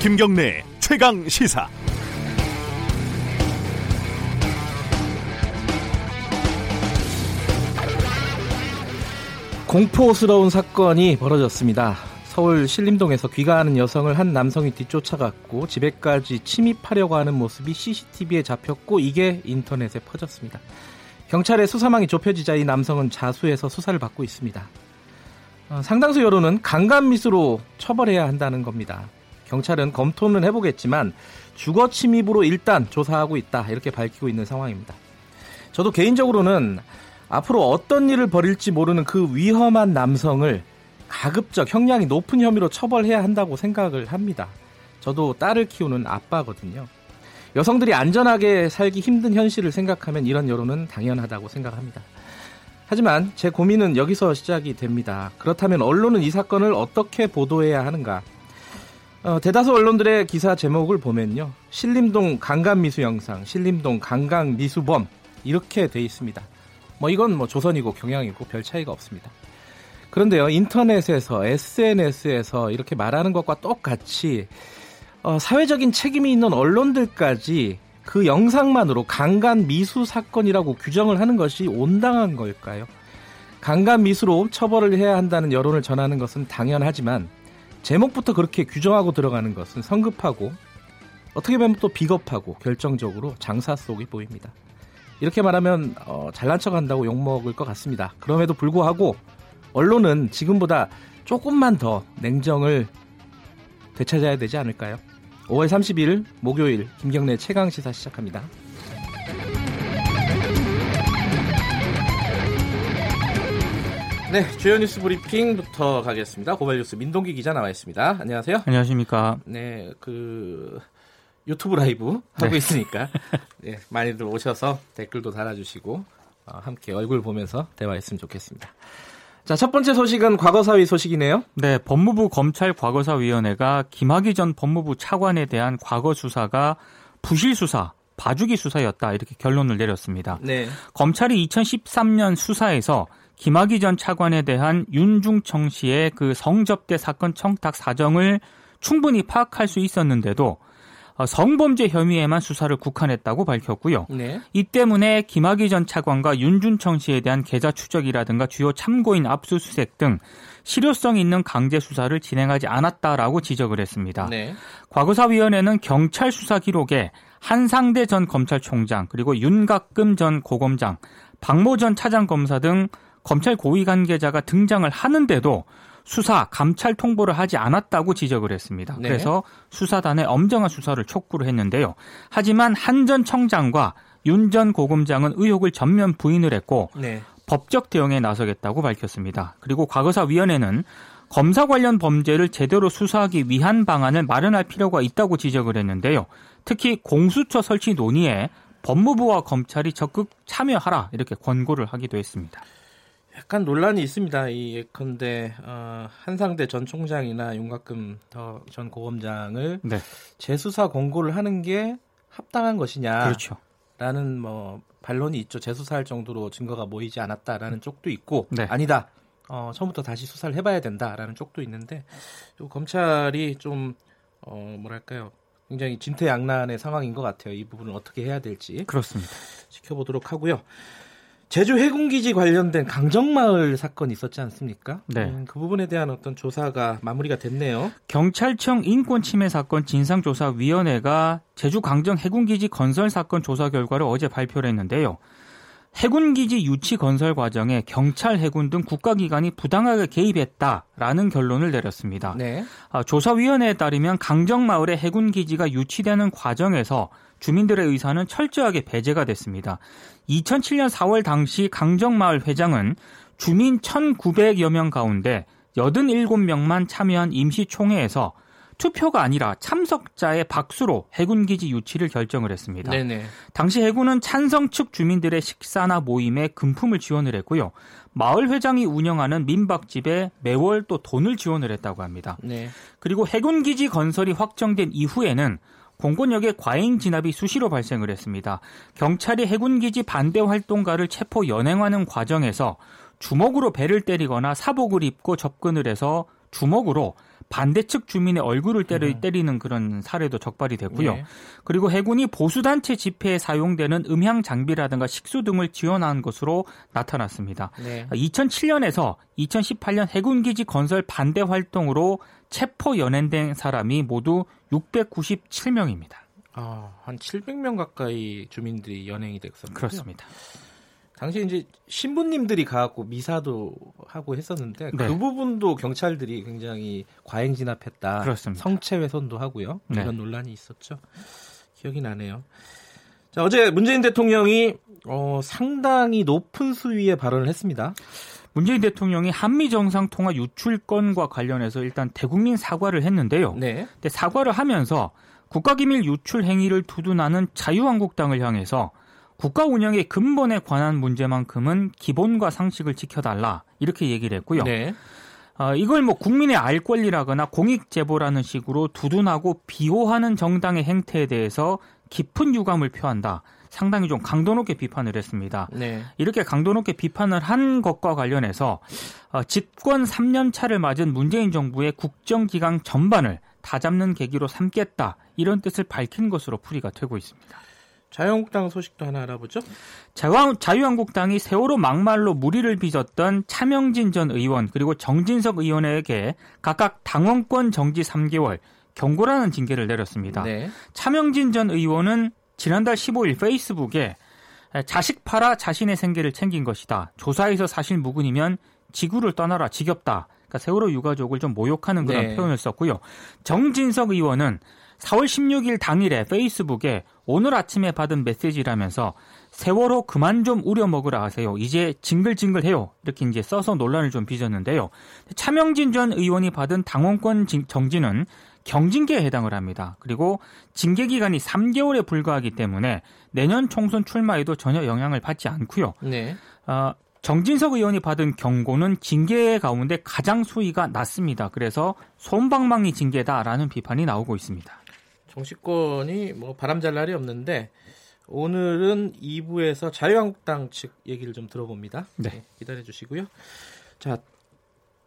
김경래 최강 시사. 공포스러운 사건이 벌어졌습니다. 서울 신림동에서 귀가하는 여성을 한 남성이 뒤쫓아갔고 집에까지 침입하려고 하는 모습이 CCTV에 잡혔고 이게 인터넷에 퍼졌습니다. 경찰의 수사망이 좁혀지자 이 남성은 자수해서 수사를 받고 있습니다. 어, 상당수 여론은 강간미수로 처벌해야 한다는 겁니다. 경찰은 검토는 해보겠지만 주거 침입으로 일단 조사하고 있다 이렇게 밝히고 있는 상황입니다. 저도 개인적으로는 앞으로 어떤 일을 벌일지 모르는 그 위험한 남성을 가급적 형량이 높은 혐의로 처벌해야 한다고 생각을 합니다. 저도 딸을 키우는 아빠거든요. 여성들이 안전하게 살기 힘든 현실을 생각하면 이런 여론은 당연하다고 생각합니다. 하지만 제 고민은 여기서 시작이 됩니다. 그렇다면 언론은 이 사건을 어떻게 보도해야 하는가? 어, 대다수 언론들의 기사 제목을 보면요. 신림동 강간미수 영상, 신림동 강강미수범 이렇게 돼 있습니다. 뭐 이건 뭐 조선이고 경향이고 별 차이가 없습니다. 그런데요, 인터넷에서 SNS에서 이렇게 말하는 것과 똑같이 어, 사회적인 책임이 있는 언론들까지 그 영상만으로 강간 미수 사건이라고 규정을 하는 것이 온당한 걸까요? 강간 미수로 처벌을 해야 한다는 여론을 전하는 것은 당연하지만 제목부터 그렇게 규정하고 들어가는 것은 성급하고 어떻게 보면 또 비겁하고 결정적으로 장사 속이 보입니다. 이렇게 말하면 어, 잘난 척한다고 욕먹을 것 같습니다. 그럼에도 불구하고 언론은 지금보다 조금만 더 냉정을 되찾아야 되지 않을까요? 5월 30일 목요일 김경래 최강 시사 시작합니다. 네, 주요 뉴스 브리핑부터 가겠습니다. 고발 뉴스 민동기 기자 나와 있습니다. 안녕하세요. 안녕하십니까. 네, 그 유튜브 라이브 하고 네. 있으니까 네, 많이들 오셔서 댓글도 달아주시고 어, 함께 얼굴 보면서 대화했으면 좋겠습니다. 자, 첫 번째 소식은 과거사위 소식이네요. 네, 법무부 검찰 과거사위원회가 김학의 전 법무부 차관에 대한 과거 수사가 부실 수사, 봐주기 수사였다 이렇게 결론을 내렸습니다. 네. 검찰이 2013년 수사에서 김학의 전 차관에 대한 윤중청 씨의 그 성접대 사건 청탁 사정을 충분히 파악할 수 있었는데도 어, 성범죄 혐의에만 수사를 국한했다고 밝혔고요. 네. 이 때문에 김학의 전 차관과 윤준청 씨에 대한 계좌 추적이라든가 주요 참고인 압수수색 등 실효성 있는 강제 수사를 진행하지 않았다라고 지적을 했습니다. 네. 과거사위원회는 경찰 수사 기록에 한상대 전 검찰총장 그리고 윤각금 전 고검장, 박모 전 차장검사 등 검찰 고위 관계자가 등장을 하는데도 수사, 감찰 통보를 하지 않았다고 지적을 했습니다. 네. 그래서 수사단의 엄정한 수사를 촉구를 했는데요. 하지만 한 전 청장과 윤 전 고검장은 의혹을 전면 부인을 했고 네. 법적 대응에 나서겠다고 밝혔습니다. 그리고 과거사위원회는 검사 관련 범죄를 제대로 수사하기 위한 방안을 마련할 필요가 있다고 지적을 했는데요. 특히 공수처 설치 논의에 법무부와 검찰이 적극 참여하라 이렇게 권고를 하기도 했습니다. 약간 논란이 있습니다. 이 예컨대 어, 한상대 전 총장이나 윤곽금 전 고검장을 네. 재수사 권고를 하는 게 합당한 것이냐? 그렇죠. 라는 뭐 반론이 있죠. 재수사할 정도로 증거가 모이지 않았다라는 쪽도 있고 네. 아니다. 어, 처음부터 다시 수사를 해봐야 된다라는 쪽도 있는데 검찰이 좀 어, 뭐랄까요? 굉장히 진퇴양난의 상황인 것 같아요. 이 부분을 어떻게 해야 될지 그렇습니다. 지켜보도록 하고요. 제주 해군기지 관련된 강정마을 사건이 있었지 않습니까? 네. 음, 그 부분에 대한 어떤 조사가 마무리가 됐네요. 경찰청 인권침해 사건 진상조사위원회가 제주 강정 해군기지 건설 사건 조사 결과를 어제 발표를 했는데요. 해군기지 유치 건설 과정에 경찰, 해군 등 국가기관이 부당하게 개입했다라는 결론을 내렸습니다. 네. 아, 조사위원회에 따르면 강정마을의 해군기지가 유치되는 과정에서 주민들의 의사는 철저하게 배제가 됐습니다. 2007년 4월 당시 강정마을 회장은 주민 1,900여 명 가운데 87명만 참여한 임시총회에서 투표가 아니라 참석자의 박수로 해군 기지 유치를 결정을 했습니다. 네네. 당시 해군은 찬성 측 주민들의 식사나 모임에 금품을 지원을 했고요. 마을 회장이 운영하는 민박집에 매월 또 돈을 지원을 했다고 합니다. 네. 그리고 해군 기지 건설이 확정된 이후에는 공권력의 과잉 진압이 수시로 발생을 했습니다. 경찰이 해군 기지 반대 활동가를 체포 연행하는 과정에서 주먹으로 배를 때리거나 사복을 입고 접근을 해서 주먹으로 반대측 주민의 얼굴을 때리, 음. 때리는 그런 사례도 적발이 됐고요. 네. 그리고 해군이 보수단체 집회에 사용되는 음향 장비라든가 식수 등을 지원한 것으로 나타났습니다. 네. 2007년에서 2018년 해군기지 건설 반대 활동으로 체포 연행된 사람이 모두 697명입니다. 아, 한 700명 가까이 주민들이 연행이 됐었는데 그렇습니다. 당시 이제 신부님들이 가갖고 미사도 하고 했었는데 네. 그 부분도 경찰들이 굉장히 과잉 진압했다. 그렇습니다. 성체 훼손도 하고요. 네. 이런 논란이 있었죠. 기억이 나네요. 자, 어제 문재인 대통령이 어, 상당히 높은 수위의 발언을 했습니다. 문재인 대통령이 한미 정상 통화 유출건과 관련해서 일단 대국민 사과를 했는데요. 네. 근데 사과를 하면서 국가기밀 유출 행위를 두둔하는 자유한국당을 향해서 국가 운영의 근본에 관한 문제만큼은 기본과 상식을 지켜달라 이렇게 얘기를 했고요. 네. 어, 이걸 뭐 국민의 알 권리라거나 공익 제보라는 식으로 두둔하고 비호하는 정당의 행태에 대해서 깊은 유감을 표한다. 상당히 좀 강도 높게 비판을 했습니다. 네. 이렇게 강도 높게 비판을 한 것과 관련해서 어, 집권 3년 차를 맞은 문재인 정부의 국정기강 전반을 다잡는 계기로 삼겠다 이런 뜻을 밝힌 것으로 풀이가 되고 있습니다. 자유한국당 소식도 하나 알아보죠. 자유한국당이 세월호 막말로 무리를 빚었던 차명진 전 의원 그리고 정진석 의원에게 각각 당원권 정지 3개월 경고라는 징계를 내렸습니다. 네. 차명진 전 의원은 지난달 15일 페이스북에 자식 팔아 자신의 생계를 챙긴 것이다. 조사에서 사실 무근이면 지구를 떠나라 지겹다. 그러니까 세월호 유가족을 좀 모욕하는 그런 네. 표현을 썼고요. 정진석 의원은 4월 16일 당일에 페이스북에 오늘 아침에 받은 메시지라면서 세월호 그만 좀 우려 먹으라 하세요. 이제 징글징글해요. 이렇게 이제 써서 논란을 좀 빚었는데요. 차명진 전 의원이 받은 당원권 정지는 경징계에 해당을 합니다. 그리고 징계 기간이 3개월에 불과하기 때문에 내년 총선 출마에도 전혀 영향을 받지 않고요. 네. 어, 정진석 의원이 받은 경고는 징계 가운데 가장 수위가 낮습니다. 그래서 손방망이 징계다라는 비판이 나오고 있습니다. 정치권이 뭐 바람잘 날이 없는데 오늘은 2부에서 자유한국당 측 얘기를 좀 들어봅니다. 네. 네 기다려 주시고요. 자,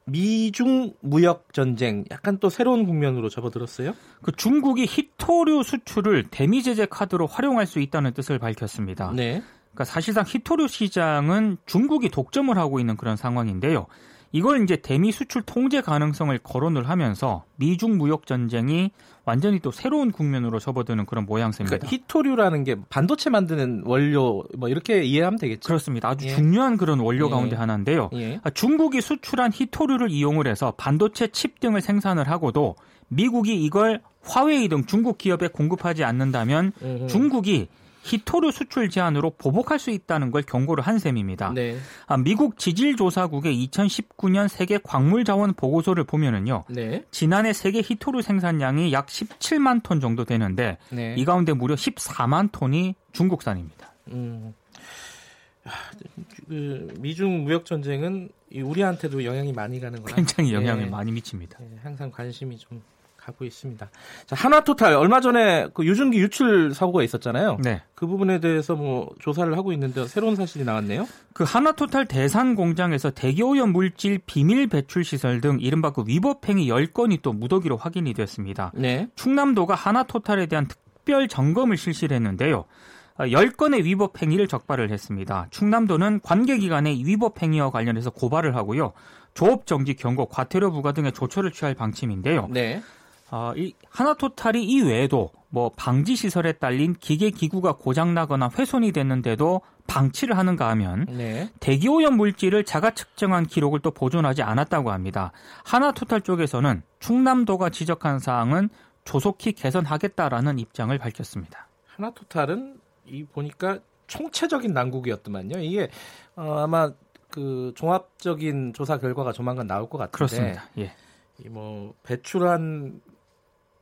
미중 무역 전쟁 약간 또 새로운 국면으로 접어들었어요. 그 중국이 히토류 수출을 대미 제재 카드로 활용할 수 있다는 뜻을 밝혔습니다. 네. 그러니까 사실상 히토류 시장은 중국이 독점을 하고 있는 그런 상황인데요. 이걸 이제 대미 수출 통제 가능성을 거론을 하면서 미중 무역 전쟁이 완전히 또 새로운 국면으로 접어드는 그런 모양새입니다. 그러니까 히토류라는 게 반도체 만드는 원료 뭐 이렇게 이해하면 되겠죠. 그렇습니다. 아주 예. 중요한 그런 원료 예. 가운데 하나인데요. 예. 아, 중국이 수출한 히토류를 이용을 해서 반도체 칩 등을 생산을 하고도 미국이 이걸 화웨이 등 중국 기업에 공급하지 않는다면 중국이 히토류 수출 제한으로 보복할 수 있다는 걸 경고를 한 셈입니다. 네. 아, 미국 지질조사국의 2019년 세계 광물자원 보고서를 보면은요. 네. 지난해 세계 히토류 생산량이 약 17만 톤 정도 되는데 네. 이 가운데 무려 14만 톤이 중국산입니다. 음. 그 미중 무역 전쟁은 우리한테도 영향이 많이 가는 거라 굉장히 영향을 네. 많이 미칩니다. 네, 항상 관심이 좀 가고 있습니다. 자, 하나토탈 얼마 전에 그 유증기 유출 사고가 있었잖아요. 네. 그 부분에 대해서 뭐 조사를 하고 있는데 새로운 사실이 나왔네요. 그 하나토탈 대산 공장에서 대기오염 물질 비밀 배출 시설 등 이른바 그 위법 행위 10건이 또 무더기로 확인이 됐습니다. 네. 충남도가 하나토탈에 대한 특별 점검을 실시를 했는데요. 10건의 위법 행위를 적발을 했습니다. 충남도는 관계기관의 위법 행위와 관련해서 고발을 하고요. 조업 정지 경고, 과태료 부과 등의 조처를 취할 방침인데요. 네. 어, 이 하나토탈이 이 외에도 뭐 방지 시설에 딸린 기계 기구가 고장 나거나 훼손이 됐는데도 방치를 하는가 하면 네. 대기 오염 물질을 자가 측정한 기록을 또 보존하지 않았다고 합니다. 하나토탈 쪽에서는 충남도가 지적한 사항은 조속히 개선하겠다라는 입장을 밝혔습니다. 하나토탈은 이 보니까 총체적인 난국이었더만요. 이게 어, 아마 그 종합적인 조사 결과가 조만간 나올 것 같은데. 그렇습니다. 예. 이뭐 배출한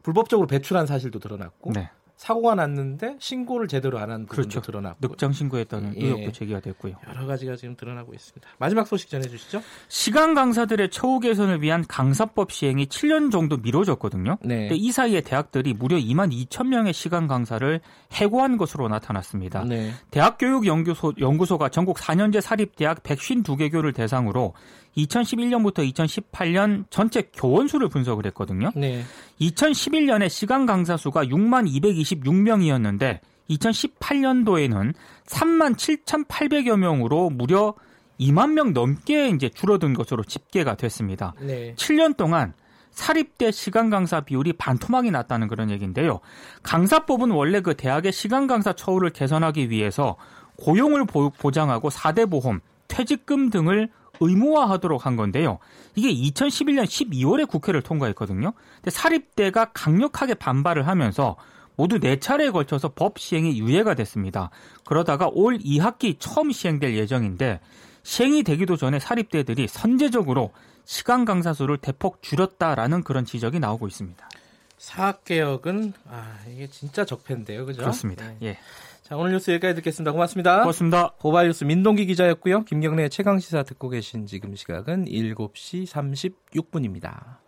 불법적으로 배출한 사실도 드러났고 네. 사고가 났는데 신고를 제대로 안 한 부분도 그렇죠. 드러났고 늑장 신고했다는 예. 의혹도 제기가 됐고요. 여러 가지가 지금 드러나고 있습니다. 마지막 소식 전해주시죠. 시간 강사들의 처우 개선을 위한 강사법 시행이 7년 정도 미뤄졌거든요. 네. 이 사이에 대학들이 무려 2만 2천 명의 시간 강사를 해고한 것으로 나타났습니다. 네. 대학교육연구소 연구소가 전국 4년제 사립대학 152개 교를 대상으로 2011년부터 2018년 전체 교원 수를 분석을 했거든요. 네. 2011년에 시간 강사 수가 6만 226명이었는데 2018년도에는 3만 7,800여 명으로 무려 2만 명 넘게 이제 줄어든 것으로 집계가 됐습니다. 네. 7년 동안 사립대 시간 강사 비율이 반토막이 났다는 그런 얘기인데요. 강사법은 원래 그 대학의 시간 강사 처우를 개선하기 위해서 고용을 보장하고 사대 보험, 퇴직금 등을 의무화하도록 한 건데요. 이게 2011년 12월에 국회를 통과했거든요. 근데 사립대가 강력하게 반발을 하면서 모두 네 차례에 걸쳐서 법 시행이 유예가 됐습니다. 그러다가 올 2학기 처음 시행될 예정인데 시행이 되기도 전에 사립대들이 선제적으로 시간 강사 수를 대폭 줄였다라는 그런 지적이 나오고 있습니다. 사학개혁은 아 이게 진짜 적폐인데요, 그죠? 그렇습니다. 네. 예. 자 오늘 뉴스 여기까지 듣겠습니다. 고맙습니다. 고맙습니다. 고발 뉴스 민동기 기자였고요. 김경래 최강 시사 듣고 계신 지금 시각은 7시 36분입니다.